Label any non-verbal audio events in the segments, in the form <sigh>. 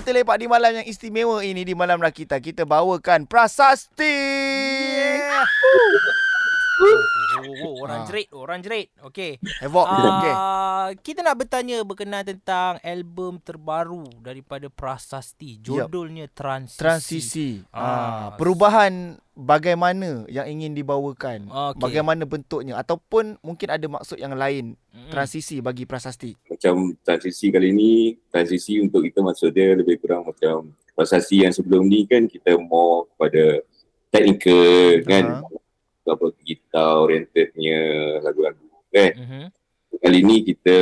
kita lepak di malam yang istimewa ini di malam Rakita. Kita bawakan Prasasti. Yeah. Oh, oh, oh, orang Ah. jerit, orang jerit. Okey. Havoc. Okey. Ah, kita nak bertanya berkenaan tentang album terbaru daripada Prasasti. Judulnya Transisi. Transisi. Ah. Ah, perubahan bagaimana yang ingin dibawakan? Okey. Bagaimana bentuknya ataupun mungkin ada maksud yang lain Mm. transisi bagi Prasasti. macam transisi kali ni transisi untuk kita maksud dia lebih kurang macam prasasti yang sebelum ni kan kita more kepada technical kan apa gitar orientednya lagu-lagu. Kan? Mhm. kali ni kita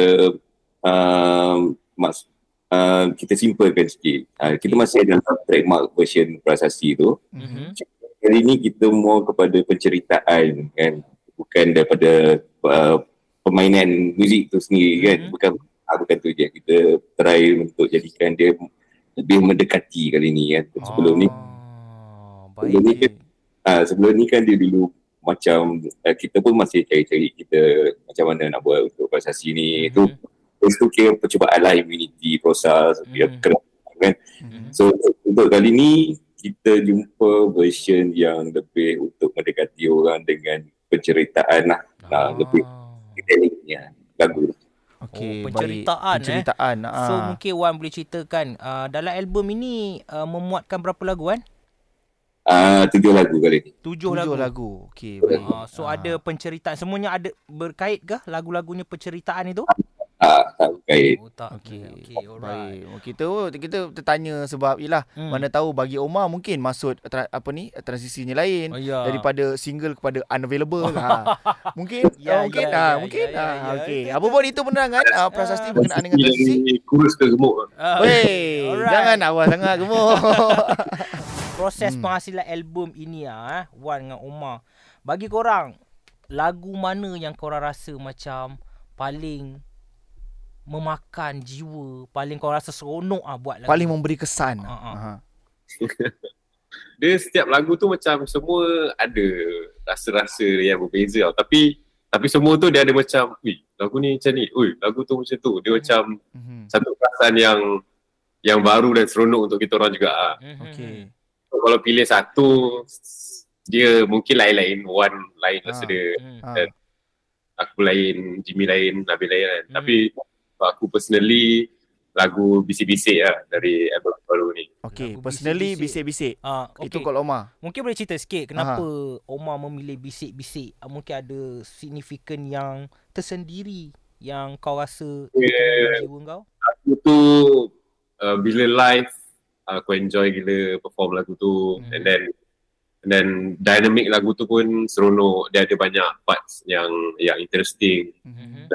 um, mas, uh, kita simplekan sikit. Uh, kita masih ada trademark version prasasti tu. Mhm. kali ni kita more kepada penceritaan kan? Bukan daripada uh, permainan muzik tu sendiri kan? Mhm. bukan ah, bukan tu je. Kita try untuk jadikan dia lebih mendekati kali ni kan? Sebelum ni Ah, Sebelum ni baik. ah, sebelum ni kan dia dulu macam uh, kita pun masih cari-cari kita macam mana nak buat untuk prestasi ni tu Mhm. Terus tu kira percubaan lah immunity proses dia Mhm. kena kan Mhm. So untuk kali ni kita jumpa version yang lebih untuk mendekati orang dengan penceritaan lah Ah. nah, lebih tekniknya lagu. Okey, Oh, penceritaan, baik. Penceritaan. eh. So ah. mungkin Wan boleh ceritakan uh, dalam album ini uh, memuatkan berapa lagu kan? Ah tujuh lagu kali ni. Tujuh, tujuh lagu. lagu. Okey, baik. Ah, so Ah. ada penceritaan semuanya ada berkait ke lagu-lagunya penceritaan itu? Ah tak berkait. Oh tak. Okey, Okey, okey, alright. Baik. Kita kita tertanya sebab ialah Hmm. mana tahu bagi Omar mungkin maksud tra, apa ni transisinya lain Oh, ya. daripada single kepada unavailable. <laughs> ha. Mungkin Ya, ya, mungkin ya, ha, ya, mungkin ya, ha, ya. okey. Apa pun itu penerangan uh, prasasti berkenaan dengan transisi. kurus ke gemuk. Ah, Weh, alright. jangan awal sangat gemuk. <laughs> Proses Hmm. penghasilan album ini ah, eh, Wan dengan Omar. Bagi korang, lagu mana yang korang rasa macam paling memakan jiwa, paling korang rasa seronok ah buat lagu. Paling memberi kesan. Ha, ha. Ha. dia setiap lagu tu macam semua ada rasa-rasa yang berbeza tau. Tapi tapi semua tu dia ada macam, wih, lagu ni macam ni. Ui, lagu tu macam tu. Dia macam Mhm. satu perasaan yang yang baru dan seronok untuk kita orang juga ah. Mhm. So, kalau pilih satu dia mungkin lain-lain, one lain rasa Ah. dia, Hmm. Ha. Dan- aku lain, Jimmy lain, Nabil lain kan. Hmm. Tapi aku personally lagu bisik-bisik lah dari album baru ni. Okey, Lagu personally bisik-bisik. bisik-bisik. Ah, Itu okey. kalau Omar. Mungkin boleh cerita sikit kenapa Omar memilih bisik-bisik. Ah, Mungkin ada signifikan yang tersendiri yang kau rasa Yeah. jiwa kau. Aku tu uh, bila live aku enjoy gila perform lagu tu Hmm. and then and then dynamic lagu tu pun seronok. Dia ada banyak parts yang yang interesting. Mhm.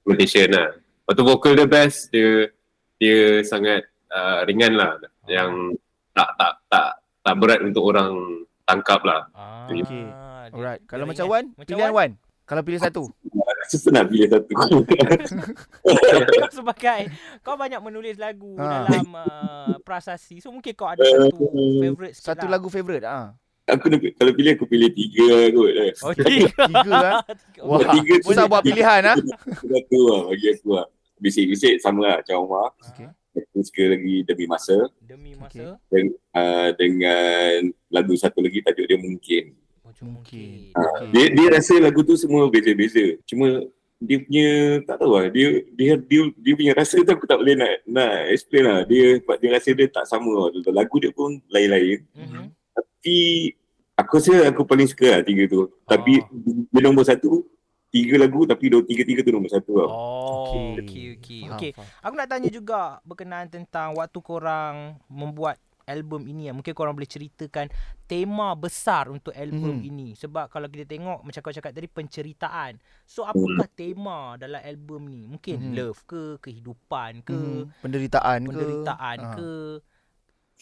Implementation lah. Lepas tu vocal dia best. Dia dia sangat uh, ringan lah. Yang tak tak tak tak berat untuk orang tangkap lah. Ah, Okey. dia- Alright. Kalau macam. Wan, Macam pilihan Wan. Kalau pilih satu. Susah nak pilih satu. <laughs> sebagai kau banyak menulis lagu Ha. dalam uh, prasasti. So mungkin kau ada satu favorite sikit Satu lah. lagu favourite ah. aku nak, kalau pilih aku pilih tiga kot. Eh. Oh, <laughs> tiga. Tiga ah. <laughs> Tiga. Wah, tiga tu susah buat pilihan ah. Satu lah bagi aku lah. Bisik-bisik sama lah macam Omar. Okey. Aku suka lagi Demi Masa. Demi masa. Dan, uh, dengan lagu satu lagi tajuk dia Mungkin. Macam Mungkin. mungkin. Dia, dia rasa lagu tu semua beza-beza. Cuma dia punya tak tahu lah dia dia dia, dia punya rasa tu aku tak boleh nak nak explain lah dia sebab dia rasa dia tak sama lah. lagu dia pun lain-lain Mhm. tapi aku rasa aku paling suka lah tiga tu tapi Oh. dia nombor satu tiga lagu tapi dua tiga-tiga tu nombor satu lah Oh, Okey. okey okey. Faham, Okey. faham. Aku nak tanya juga berkenaan tentang waktu korang membuat album ini ya. Mungkin korang boleh ceritakan tema besar untuk album Mhm. ini. Sebab kalau kita tengok macam kau cakap tadi penceritaan. So apakah tema dalam album ni? Mungkin Mhm. love ke, kehidupan ke, Hmm, penderitaan ke? penderitaan Ah. ke.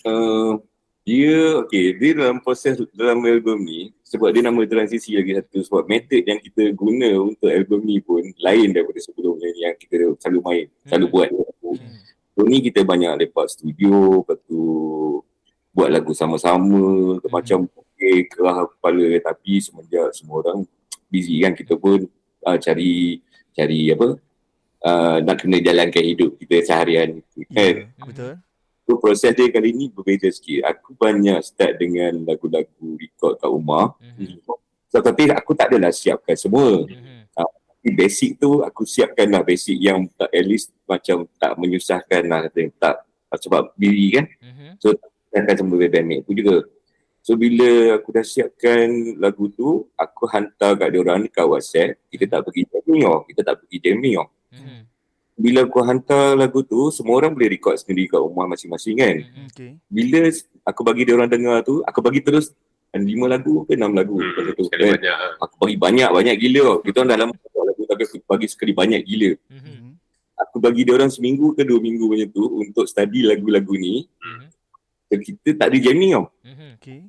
uh, dia okay dia dalam proses dalam album ni sebab dia nama transisi lagi satu sebab method yang kita guna untuk album ni pun lain daripada sebelumnya yang kita selalu main selalu Hmm. buat Hmm. So ni kita banyak lepak studio, lepas tu buat lagu sama-sama, Mhm. macam okay, kerah kepala tapi semenjak semua orang busy kan kita pun uh, cari cari apa uh, nak kena jalankan hidup kita seharian kan. Ya, betul. So proses dia kali ni berbeza sikit. Aku banyak start dengan lagu-lagu record kat rumah. Mhm. So tapi aku tak adalah siapkan semua. Mhm. Tapi basic tu aku siapkan lah basic yang tak, at least macam tak menyusahkan lah kata, tak sebab diri kan. Mhm. Siapkan sama bandmate aku juga. So bila aku dah siapkan lagu tu, aku hantar kat diorang dekat WhatsApp. Kita tak pergi jamming tau. Kita tak pergi jamming tau. Mhm. Bila aku hantar lagu tu, semua orang boleh record sendiri kat rumah masing-masing kan. Mhm. Okay. Bila aku bagi dia orang dengar tu, aku bagi terus lima lagu ke enam lagu Hmm, masa tu. kan. banyak. ah. Aku bagi banyak, banyak gila tau. Kita orang dah lama buat lagu tapi aku bagi sekali banyak gila. Mhm. Mhm. Aku bagi dia orang seminggu ke dua minggu macam tu untuk study lagu-lagu ni. Mhm. So, kita tak ada jamming tau. Mhm. Okay.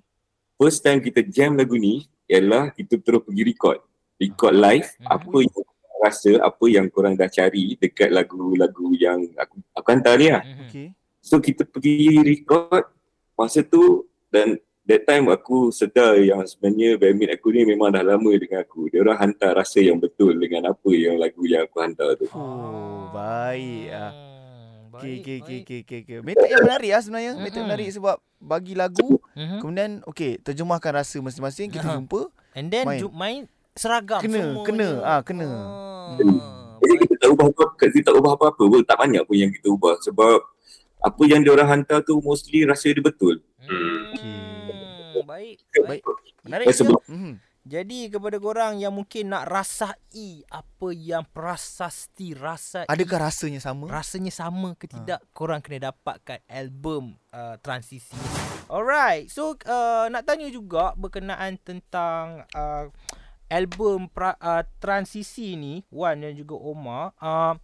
First time kita jam lagu ni ialah kita terus pergi record. Record live Mhm. apa yang rasa, apa yang korang dah cari dekat lagu-lagu yang aku, aku hantar ni lah. Mhm. Okay. So kita pergi record masa tu dan that time aku sedar yang sebenarnya bandmate aku ni memang dah lama dengan aku. Dia orang hantar rasa yang betul dengan apa yang lagu yang aku hantar tu. Oh, baik ah. Okay, Baik, okay, okay, baik. okay, okay, okay. Method yang menarik lah sebenarnya. Method Mm-mm. menarik sebab bagi lagu, Mhm. kemudian okay, terjemahkan rasa masing-masing, kita jumpa. And then Main. main, main seragam Kena, semuanya. kena, ah, kena. Ah, Jadi baik. kita tak ubah apa kita tak ubah apa-apa pun. Tak banyak pun yang kita ubah sebab apa yang dia orang hantar tu mostly rasa dia betul. Hmm, baik. Baik. Baik. Menarik juga. sebelum- Mhm. Jadi kepada korang yang mungkin nak rasai apa yang prasasti rasa Adakah rasanya sama? rasanya sama Ha. ke tidak korang kena dapatkan album uh, transisi. Alright. So uh, nak tanya juga berkenaan tentang uh, album pra, uh, transisi ni Wan dan juga Omar. Uh,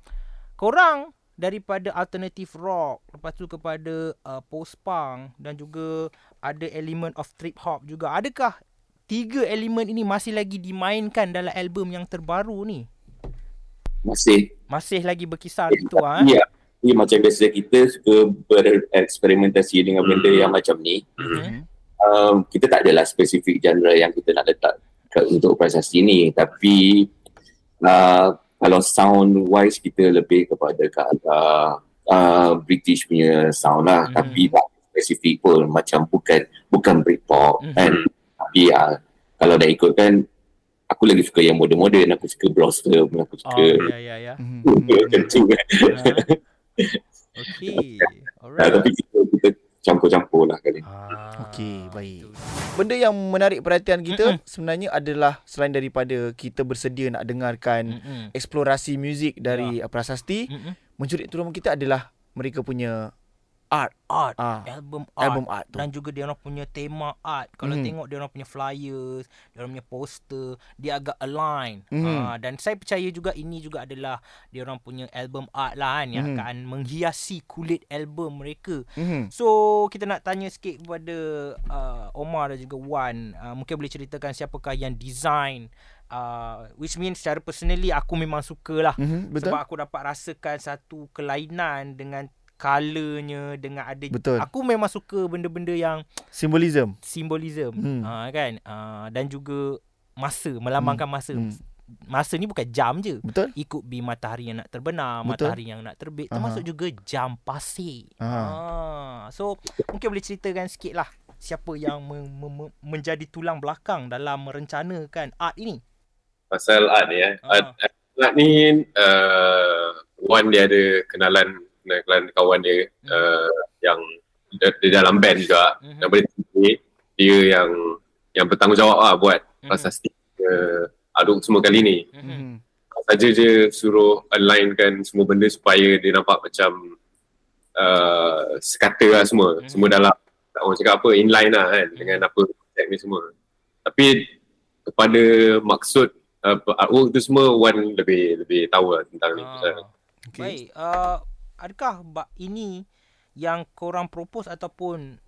korang daripada alternative rock lepas tu kepada uh, post punk dan juga ada elemen of trip hop juga. Adakah tiga elemen ini masih lagi dimainkan dalam album yang terbaru ni? Masih Masih lagi berkisar gitu ah. Ya. Ni macam biasa kita suka bereksperimentasi dengan benda Hmm. yang macam ni. Mhm. um, kita tak adalah spesifik genre yang kita nak letak ke, untuk prasasti ni tapi uh, kalau sound wise kita lebih kepada ke arah uh, British punya sound lah Mhm. tapi tak spesifik pun macam bukan bukan Britpop Mhm. kan tapi uh, kalau dah ikutkan aku lagi suka yang moden-moden aku suka Blossom aku Oh, suka ya ya ya. Mhm. <laughs> macam tu kan Okey. uh, Alright. tapi kita, kita campur-campur lah kali ni. Ah, Okey, baik. Benda yang menarik perhatian kita Mm-mm. sebenarnya adalah selain daripada kita bersedia nak dengarkan Mm-mm. eksplorasi muzik dari uh, prasasti, Mm-mm. mencuri tulang kita adalah mereka punya art, Art, ah, album art. album art tu. dan juga dia orang punya tema art. Kalau Mhm. tengok dia orang punya flyers, dia orang punya poster, dia agak align. Mhm. Ah, dan saya percaya juga ini juga adalah dia orang punya album art lah kan yang Mhm. akan menghiasi kulit album mereka. Mhm. So kita nak tanya sikit kepada uh, Omar dan juga Wan uh, Mungkin boleh ceritakan siapakah yang design uh, Which means secara personally aku memang suka lah Mhm, betul. Sebab aku dapat rasakan satu kelainan dengan colournya Dengan ada Betul. Aku memang suka benda-benda yang Simbolism. simbolism Hmm. uh, kan uh, Dan juga masa, melambangkan masa Hmm. Masa ni bukan jam je Betul? Ikut be matahari yang nak terbenam, Betul. matahari yang nak terbit, Aha. termasuk juga jam pasir. Aha. Ah, so mungkin boleh ceritakan sikit lah siapa yang me- me- me- menjadi tulang belakang dalam merencanakan art ini. Pasal art ni eh. Ah. Art, art ni uh, Wan dia ada kenalan kenalan kawan dia Hmm. uh, yang dia, dia dalam band juga. Nama dia Titi. Dia yang yang bertanggungjawab lah buat Mhm. prasasti uh, aduk semua kali ni. Saja je suruh alignkan semua benda supaya dia nampak macam uh, sekata lah semua. Semua dalam tak orang cakap apa inline lah kan dengan apa konsep ni semua. Tapi kepada maksud uh, artwork tu semua Wan lebih lebih tahu lah tentang ni. Pasal Ah. Baik, uh, adakah ini yang korang propose ataupun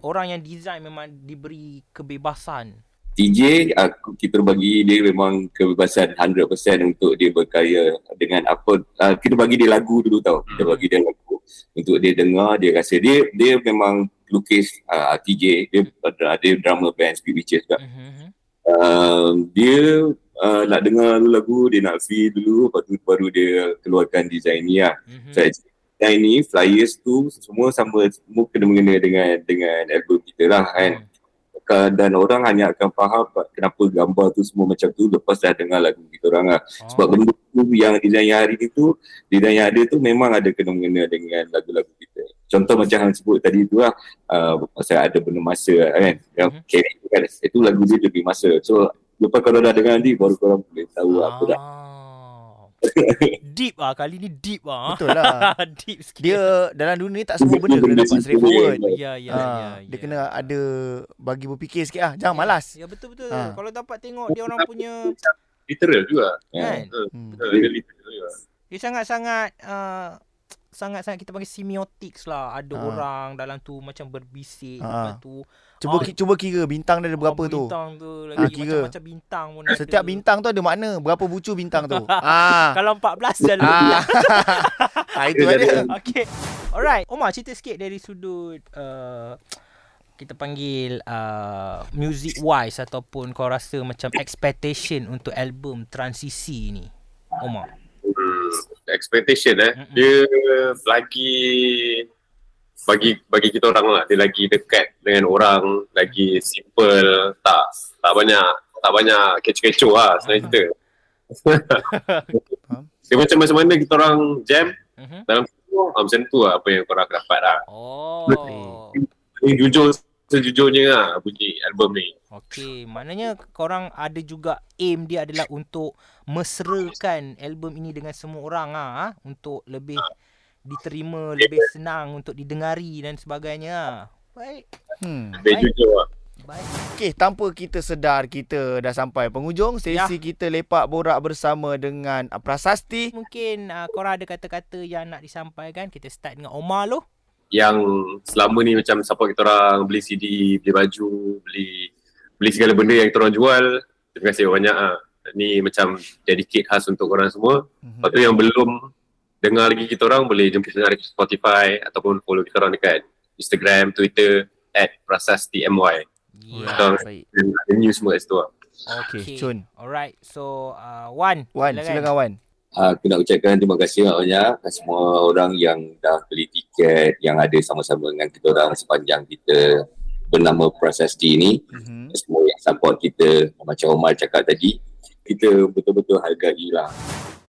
orang yang design memang diberi kebebasan? TJ aku kita bagi dia memang kebebasan 100% untuk dia berkarya dengan apa uh, kita bagi dia lagu dulu tau kita Hmm. bagi dia lagu untuk dia dengar dia rasa dia dia memang lukis uh, TJ dia ada dia drama band Speed Witches juga Mhm. uh, dia uh, nak dengar dulu lagu dia nak feel dulu lepas tu baru dia keluarkan design ni lah Mhm. so, actually, design ni flyers tu semua sama semua kena mengena dengan dengan album kita lah kan. Ka- Dan orang hanya akan faham kenapa gambar tu semua macam tu lepas dah dengar lagu kita orang lah. Sebab Oh. benda tu yang design yang hari ni tu, design yang ada tu memang ada kena mengena dengan lagu-lagu kita. Contoh macam yang sebut tadi tu lah, uh, pasal ada benda masa kan. Yang Mhm. carry tu kan, itu lagu dia lebih masa. So lepas korang dah dengar nanti baru korang boleh tahu apa dah. Ah. <laughs> deep ah kali ni deep ah. Betul lah. <laughs> deep sikit. Dia dalam dunia ni tak semua benda kena dapat straight forward. ya ya Ha, ya. dia ya. kena ada bagi berfikir sikit lah. Jangan malas. Ya betul betul. Ha. Kalau dapat tengok dia orang punya Literal juga. kan. Hmm. Ha, dia literal juga. Dia sangat-sangat uh, sangat-sangat kita panggil semiotics lah. Ada Ha. orang dalam tu macam berbisik, Ha. lepas tu Cuba Ah. ki- cuba kira bintang dia ada berapa oh, tu. Bintang tu Ah, lagi kira. macam-macam bintang pun ada. Setiap bintang tu ada makna. Berapa bucu bintang tu. ah. <laughs> Kalau 14 dah ah. ah, itu ada. Okay. Alright. Omar cerita sikit dari sudut uh, kita panggil uh, music wise ataupun kau rasa macam expectation untuk album transisi ni. Omar. Expectation eh. Dia lagi bagi bagi kita orang lah. Dia lagi dekat dengan orang, lagi simple, tak tak banyak tak banyak kecoh-kecoh lah sebenarnya kita. <laughs> dia macam macam mana kita orang jam Mhm. dalam ah, macam tu lah apa yang korang dapat lah. Oh. Ni jujur sejujurnya lah bunyi album ni. Okey, maknanya korang ada juga aim dia adalah untuk mesrakan album ini dengan semua orang ah ha? untuk lebih diterima, lebih senang untuk didengari dan sebagainya. ah. Baik. Hmm. Lebih Baik. jujur lah. Baik. Okey, tanpa kita sedar kita dah sampai penghujung sesi Ya. kita lepak borak bersama dengan Prasasti. Mungkin uh, korang ada kata-kata yang nak disampaikan. Kita start dengan Omar loh. Yang selama ni macam support kita orang beli CD, beli baju, beli beli segala benda yang kita orang jual. Terima kasih banyak ah. Ni macam dedicate khas untuk korang semua. Mhm. Lepas tu yang belum dengar lagi kita orang boleh jemput dengar di Spotify ataupun follow kita orang dekat Instagram, Twitter at prasasti.my. Yeah. Baik. News semua kat situ lah. Okey, Cun. Alright. So, uh, Wan. Wan, silakan Wan. Uh, aku nak ucapkan terima kasih banyak kepada semua orang yang dah beli tiket, yang ada sama-sama dengan kita orang sepanjang kita bernama Prasasti ni. Mhm. Semua yang support kita, macam Omar cakap tadi, kita betul-betul hargai lah